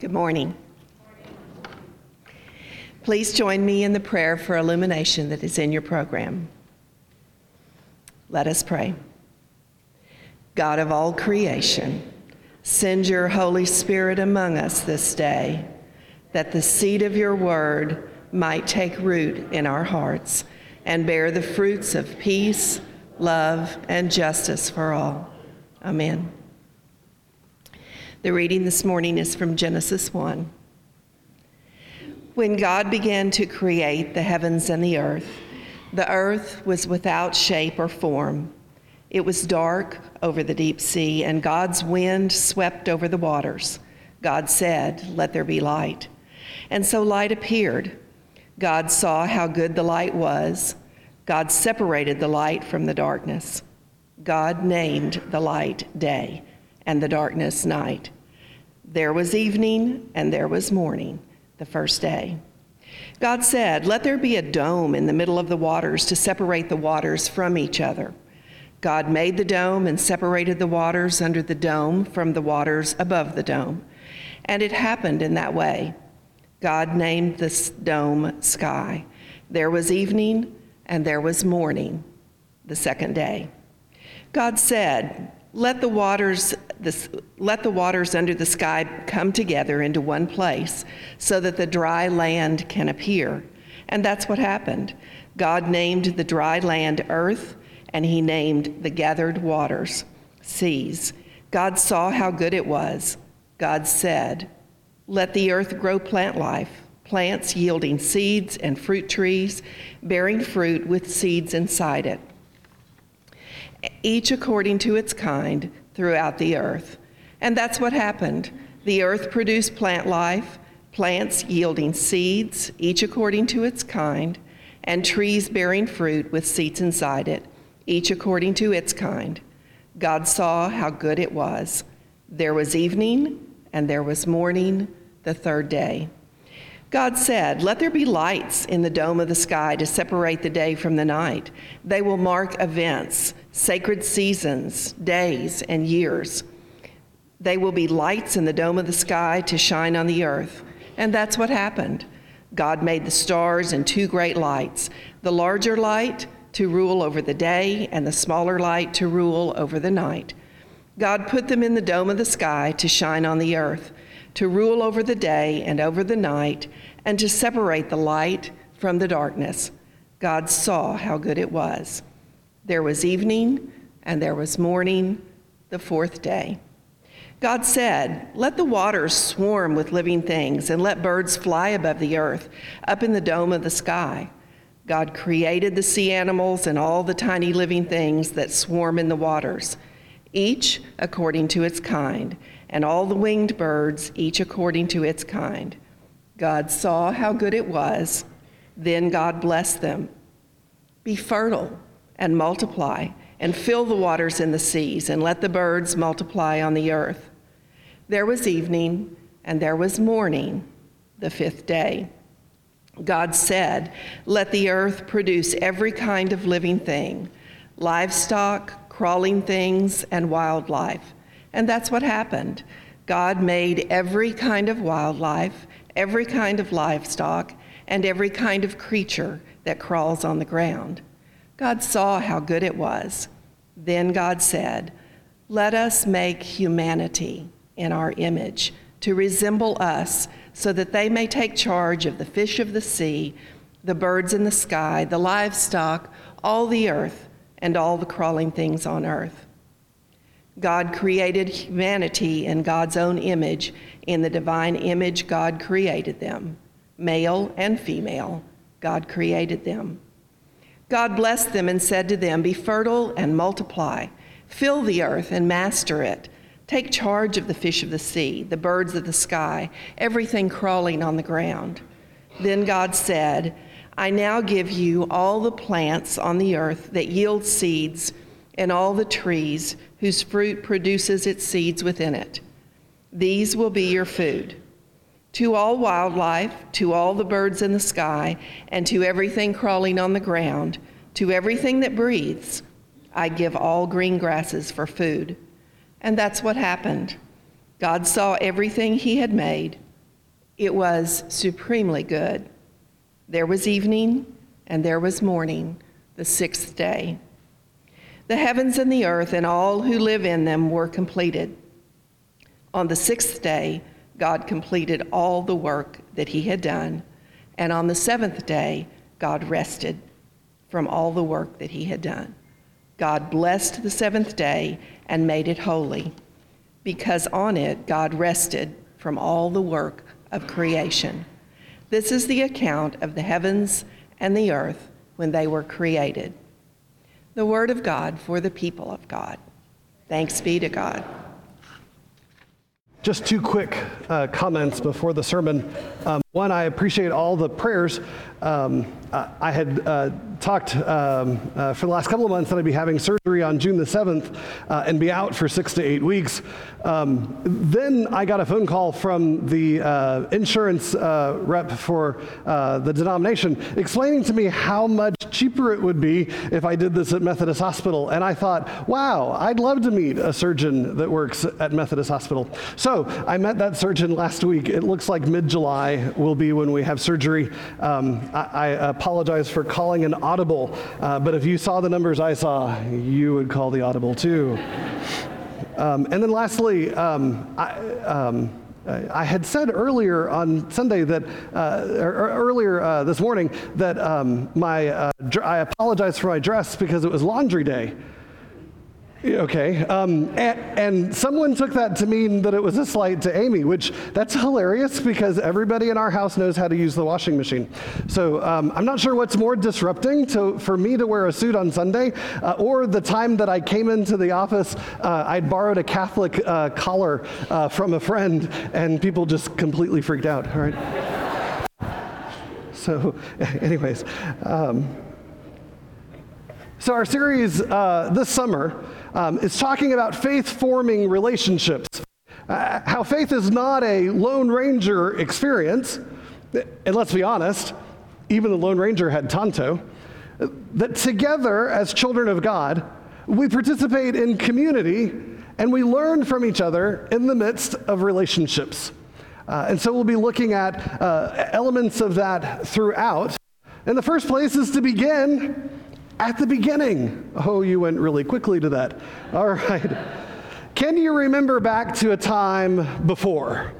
Good morning. Please join me in the prayer for illumination that is in your program. Let us pray. God of all creation, send your Holy Spirit among us this day, that the seed of your word might take root in our hearts and bear the fruits of peace, love, and justice for all. Amen. The reading this morning is from Genesis 1. When God began to create the heavens and the earth, the earth was without shape or form. It was dark over the deep sea, and God's wind swept over the waters. God said, Let there be light. And so light appeared. God saw how good the light was. God separated the light from the darkness. God named the light day and the darkness night. There was evening and there was morning, the first day. God said, Let there be a dome in the middle of the waters to separate the waters from each other. God made the dome and separated the waters under the dome from the waters above the dome. And it happened in that way. God named this dome sky. There was evening and there was morning, the second day. God said, let the waters this, let the waters under the sky come together into one place so that the dry land can appear. And that's what happened. God named the dry land earth, and he named the gathered waters seas. God saw how good it was. God said, Let the earth grow plant life, plants yielding seeds and fruit trees, bearing fruit with seeds inside it each according to its kind, throughout the earth. And that's what happened. The earth produced plant life, plants yielding seeds, each according to its kind, and trees bearing fruit with seeds inside it, each according to its kind. God saw how good it was. There was evening, and there was morning, the third day. God said, Let there be lights in the dome of the sky to separate the day from the night. They will mark events, sacred seasons, days, and years. They will be lights in the dome of the sky to shine on the earth. And that's what happened. God made the stars and two great lights the larger light to rule over the day, and the smaller light to rule over the night. God put them in the dome of the sky to shine on the earth to rule over the day and over the night, and to separate the light from the darkness. God saw how good it was. There was evening and there was morning, the fourth day. God said, Let the waters swarm with living things, and let birds fly above the earth, up in the dome of the sky. God created the sea animals and all the tiny living things that swarm in the waters, each according to its kind and all the winged birds, each according to its kind. God saw how good it was. Then God blessed them. Be fertile and multiply, and fill the waters in the seas, and let the birds multiply on the earth. There was evening, and there was morning, the fifth day. God said, Let the earth produce every kind of living thing livestock, crawling things, and wildlife and that's what happened. God made every kind of wildlife, every kind of livestock, and every kind of creature that crawls on the ground. God saw how good it was. Then God said, Let us make humanity in our image to resemble us, so that they may take charge of the fish of the sea, the birds in the sky, the livestock, all the earth, and all the crawling things on earth. God created humanity in God's own image. In the divine image, God created them. Male and female, God created them. God blessed them and said to them, Be fertile and multiply, fill the earth and master it. Take charge of the fish of the sea, the birds of the sky, everything crawling on the ground. Then God said, I now give you all the plants on the earth that yield seeds and all the trees whose fruit produces its seeds within it. These will be your food. To all wildlife, to all the birds in the sky, and to everything crawling on the ground, to everything that breathes, I give all green grasses for food. And that's what happened. God saw everything He had made, It was supremely good. There was evening and there was morning, the sixth day. The heavens and the earth and all who live in them were completed. On the sixth day, God completed all the work that he had done, and on the seventh day, God rested from all the work that he had done. God blessed the seventh day and made it holy, because on it God rested from all the work of creation. This is the account of the heavens and the earth when they were created. The word of God for the people of God. Thanks be to God. Just two quick uh, comments before the sermon. Um, one, I appreciate all the prayers. Um, I had uh, talked um, uh, for the last couple of months that I'd be having surgery on June the 7th uh, and be out for six to eight weeks. Um, then I got a phone call from the uh, insurance uh, rep for uh, the denomination explaining to me how much cheaper it would be if I did this at Methodist Hospital. And I thought, wow, I'd love to meet a surgeon that works at Methodist Hospital. So I met that surgeon last week. It looks like mid July will be when we have surgery. Um, I, I, apologize for calling an audible, uh, but if you saw the numbers I saw, you would call the audible too. Um, and then lastly, um, I, um, I, had said earlier on Sunday that, uh, or, or earlier uh, this morning, that um, my, uh, dr- I apologized for my dress because it was laundry day. Okay, um, and, and, someone took that to mean that it was a slight to Amy, which that's hilarious because everybody in our house knows how to use the washing machine. So um, I'm not sure what's more disrupting to, for me to wear a suit on Sunday uh, or the time that I came into the office, uh, I'd borrowed a Catholic uh, collar uh, from a friend and people just completely freaked out, all right? So, anyways, um, so our series uh, this summer um, is talking about faith forming relationships. Uh, how faith is not a Lone Ranger experience, and let's be honest, even the Lone Ranger had Tonto, that together as children of God, we participate in community and we learn from each other in the midst of relationships. Uh, and so we'll be looking at uh, elements of that throughout. And the first place is to begin at the beginning. Oh, you went really quickly to that. All right. Can you remember back to a time before?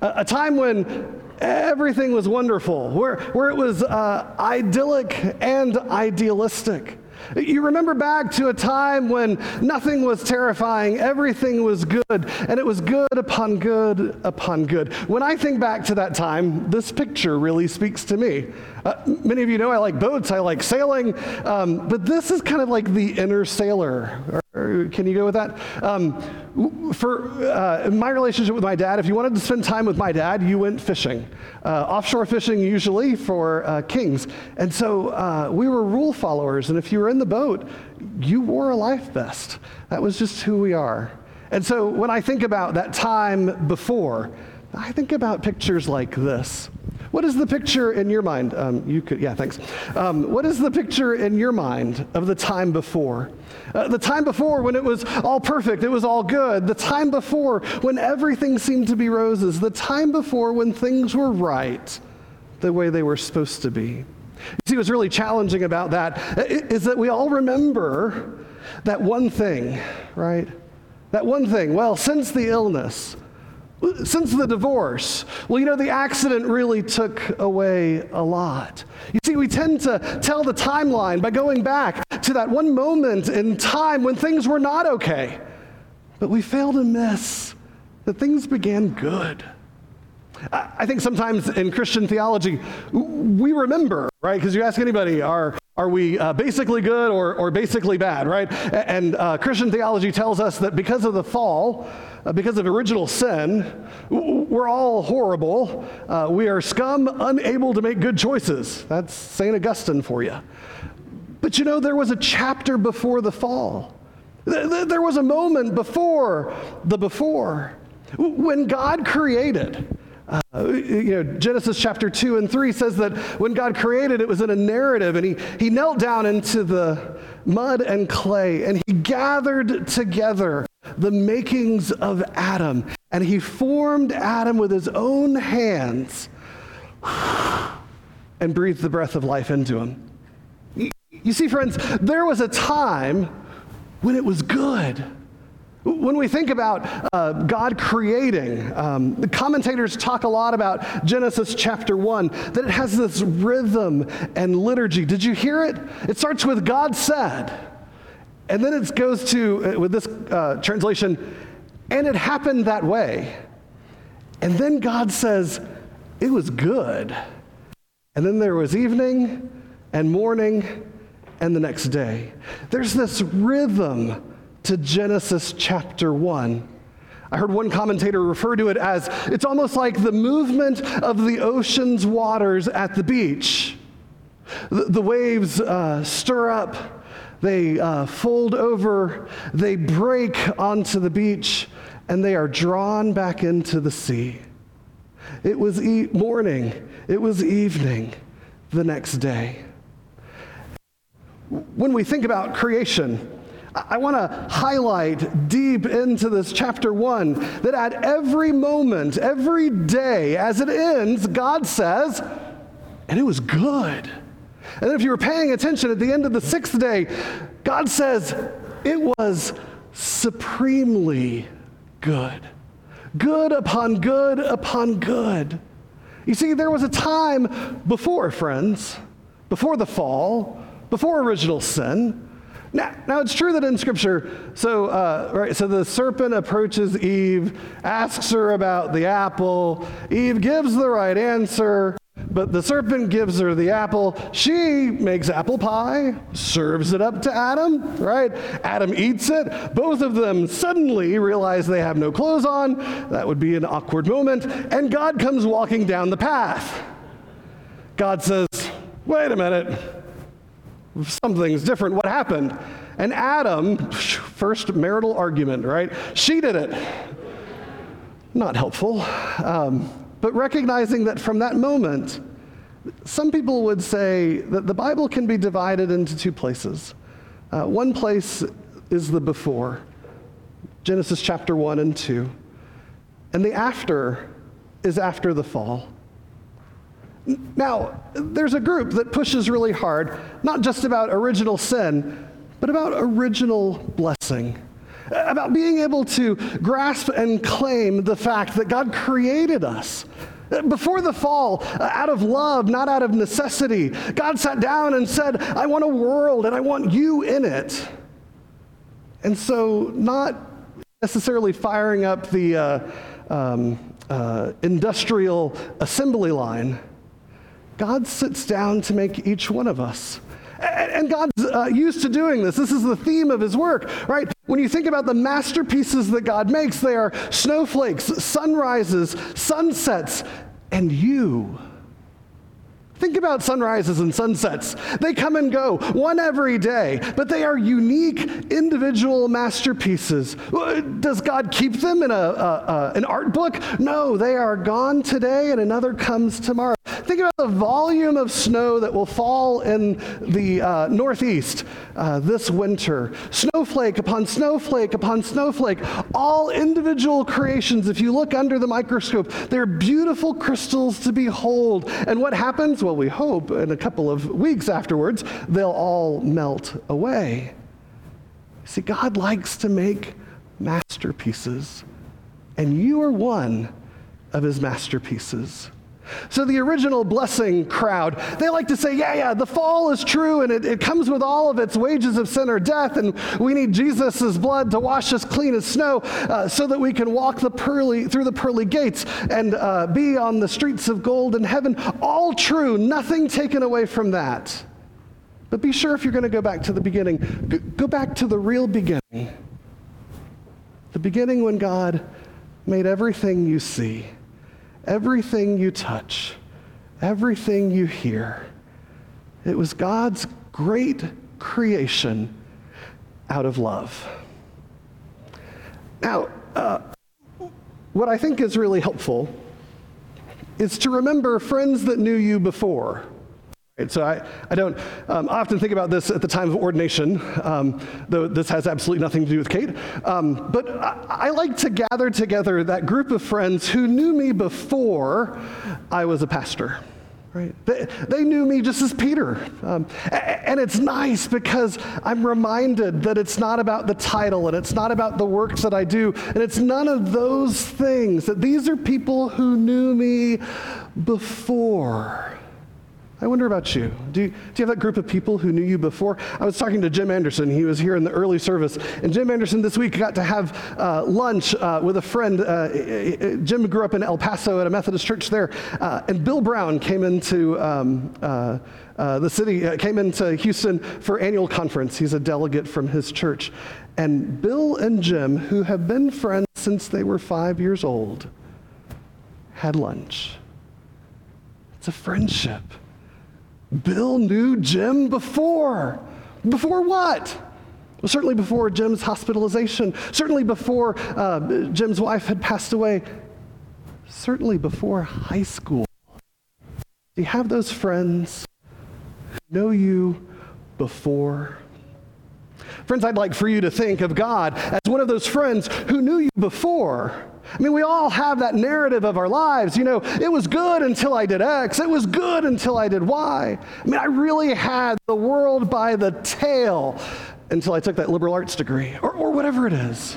A, a time when everything was wonderful, where, where it was uh, idyllic and idealistic. You remember back to a time when nothing was terrifying, everything was good, and it was good upon good upon good. When I think back to that time, this picture really speaks to me. Uh, many of you know I like boats, I like sailing, um, but this is kind of like the inner sailor. Can you go with that? Um, for uh, my relationship with my dad, if you wanted to spend time with my dad, you went fishing. Uh, offshore fishing, usually for uh, kings. And so uh, we were rule followers, and if you were in the boat, you wore a life vest. That was just who we are. And so when I think about that time before, I think about pictures like this. What is the picture in your mind? Um, you could, yeah, thanks. Um, what is the picture in your mind of the time before? Uh, the time before when it was all perfect, it was all good. The time before when everything seemed to be roses. The time before when things were right the way they were supposed to be. You see, what's really challenging about that is that we all remember that one thing, right? That one thing. Well, since the illness, since the divorce, well, you know, the accident really took away a lot. You see, we tend to tell the timeline by going back to that one moment in time when things were not okay. But we fail to miss that things began good. I think sometimes in Christian theology, we remember, right? Because you ask anybody, are, are we uh, basically good or, or basically bad, right? And uh, Christian theology tells us that because of the fall, because of original sin, we're all horrible. Uh, we are scum, unable to make good choices. That's St. Augustine for you. But you know, there was a chapter before the fall. There was a moment before the before. When God created, uh, you know, Genesis chapter 2 and 3 says that when God created, it was in a narrative, and he, he knelt down into the mud and clay, and he gathered together the makings of Adam. and he formed Adam with his own hands and breathed the breath of life into him. You see, friends, there was a time when it was good. When we think about uh, God creating, um, the commentators talk a lot about Genesis chapter 1, that it has this rhythm and liturgy. Did you hear it? It starts with God said, and then it goes to, uh, with this uh, translation, and it happened that way. And then God says, it was good. And then there was evening and morning and the next day. There's this rhythm to Genesis chapter 1. I heard one commentator refer to it as it's almost like the movement of the ocean's waters at the beach. The, the waves uh, stir up, they uh, fold over, they break onto the beach, and they are drawn back into the sea. It was e- morning, it was evening the next day. When we think about creation, I want to highlight deep into this chapter one that at every moment, every day, as it ends, God says, and it was good. And then if you were paying attention at the end of the sixth day, God says, it was supremely good. Good upon good upon good. You see, there was a time before, friends, before the fall, before original sin now, now it's true that in Scripture, so uh, right, so the serpent approaches Eve, asks her about the apple. Eve gives the right answer, but the serpent gives her the apple. She makes apple pie, serves it up to Adam. Right? Adam eats it. Both of them suddenly realize they have no clothes on. That would be an awkward moment. And God comes walking down the path. God says, "Wait a minute." something's different. What happened? And Adam, first marital argument, right? She did it. Not helpful. Um, but recognizing that from that moment, some people would say that the Bible can be divided into two places. Uh, one place is the before, Genesis chapter 1 and 2. And the after is after the fall. Now, there's a group that pushes really hard, not just about original sin, but about original blessing. About being able to grasp and claim the fact that God created us. Before the fall, out of love, not out of necessity, God sat down and said, I want a world and I want you in it. And so, not necessarily firing up the uh, um, uh, industrial assembly line God sits down to make each one of us. And God's uh, used to doing this. This is the theme of his work, right? When you think about the masterpieces that God makes, they are snowflakes, sunrises, sunsets, and you. Think about sunrises and sunsets. They come and go, one every day, but they are unique individual masterpieces. Does God keep them in a, a, a, an art book? No, they are gone today and another comes tomorrow. Think about the volume of snow that will fall in the uh, Northeast uh, this winter. Snowflake upon snowflake upon snowflake, all individual creations. If you look under the microscope, they're beautiful crystals to behold. And what happens? Well, we hope in a couple of weeks afterwards, they'll all melt away. See, God likes to make masterpieces, and you are one of his masterpieces. So the original blessing crowd, they like to say, yeah, yeah, the fall is true and it, it comes with all of its wages of sin or death, and we need Jesus' blood to wash us clean as snow uh, so that we can walk the pearly, through the pearly gates and uh, be on the streets of gold in heaven. All true, nothing taken away from that. But be sure if you're going to go back to the beginning, go back to the real beginning. The beginning when God made everything you see everything you touch, everything you hear. It was God's great creation out of love. Now, uh, what I think is really helpful is to remember friends that knew you before. So I, I don't um, often think about this at the time of ordination, um, though this has absolutely nothing to do with Kate. Um, but I, I like to gather together that group of friends who knew me before I was a pastor. Right? They, they knew me just as Peter. Um, and it's nice because I'm reminded that it's not about the title and it's not about the works that I do, and it's none of those things. That these are people who knew me before. I wonder about you. Do, you. do you have that group of people who knew you before? I was talking to Jim Anderson. He was here in the early service. And Jim Anderson this week got to have uh, lunch uh, with a friend. Uh, Jim grew up in El Paso at a Methodist church there. Uh, and Bill Brown came into um, uh, uh, the city, came into Houston for annual conference. He's a delegate from his church. And Bill and Jim, who have been friends since they were five years old, had lunch. It's a friendship. Bill knew Jim before. Before what? Well, certainly before Jim's hospitalization, certainly before uh, Jim's wife had passed away, certainly before high school. Do you have those friends who know you before? Friends, I'd like for you to think of God as one of those friends who knew you before I mean, we all have that narrative of our lives. You know, it was good until I did X, it was good until I did Y. I mean, I really had the world by the tail until I took that liberal arts degree or, or whatever it is.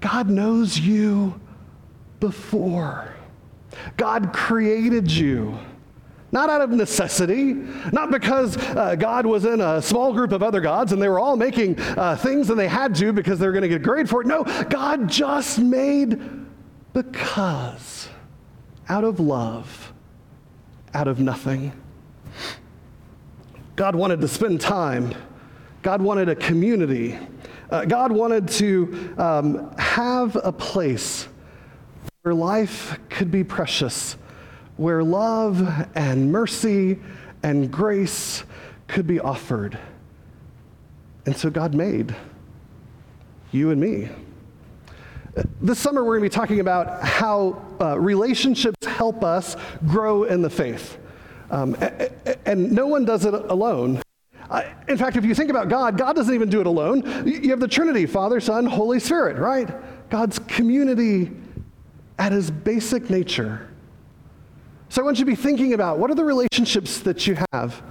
God knows you before, God created you not out of necessity, not because uh, God was in a small group of other gods and they were all making uh, things and they had to because they were going to get grade for it. No, God just made because, out of love, out of nothing. God wanted to spend time, God wanted a community, uh, God wanted to um, have a place where life could be precious where love and mercy and grace could be offered. And so God made you and me. This summer, we're going to be talking about how uh, relationships help us grow in the faith. Um, and no one does it alone. in fact, if you think about God, God doesn't even do it alone. You have the Trinity Father, Son, Holy Spirit, right? God's community at his basic nature so I want you to be thinking about what are the relationships that you have?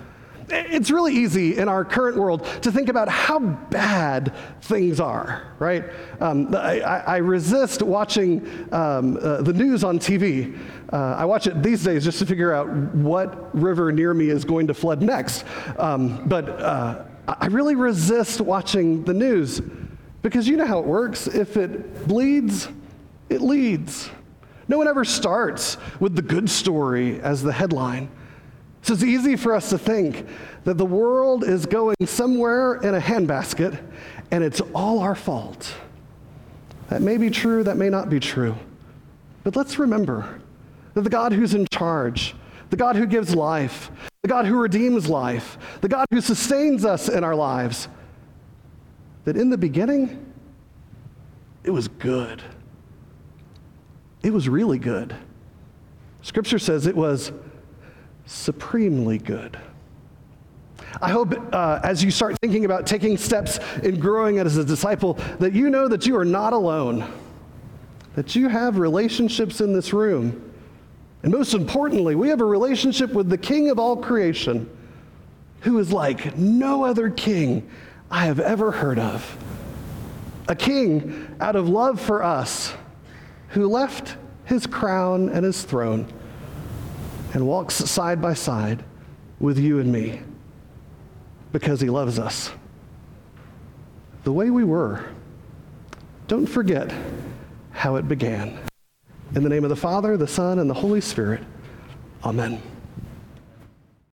It's really easy in our current world to think about how bad things are, right? Um, I, I, resist watching um, uh, the news on TV. Uh, I watch it these days just to figure out what river near me is going to flood next. Um, but uh, I really resist watching the news because you know how it works. If it bleeds, it leads. No one ever starts with the good story as the headline. So it's easy for us to think that the world is going somewhere in a handbasket and it's all our fault. That may be true, that may not be true. But let's remember that the God who's in charge, the God who gives life, the God who redeems life, the God who sustains us in our lives, that in the beginning, it was good. It was really good. Scripture says it was supremely good. I hope uh, as you start thinking about taking steps in growing as a disciple, that you know that you are not alone, that you have relationships in this room. And most importantly, we have a relationship with the King of all creation, who is like no other king I have ever heard of. A king out of love for us who left his crown and his throne and walks side by side with you and me because he loves us the way we were. Don't forget how it began. In the name of the Father, the Son, and the Holy Spirit, amen.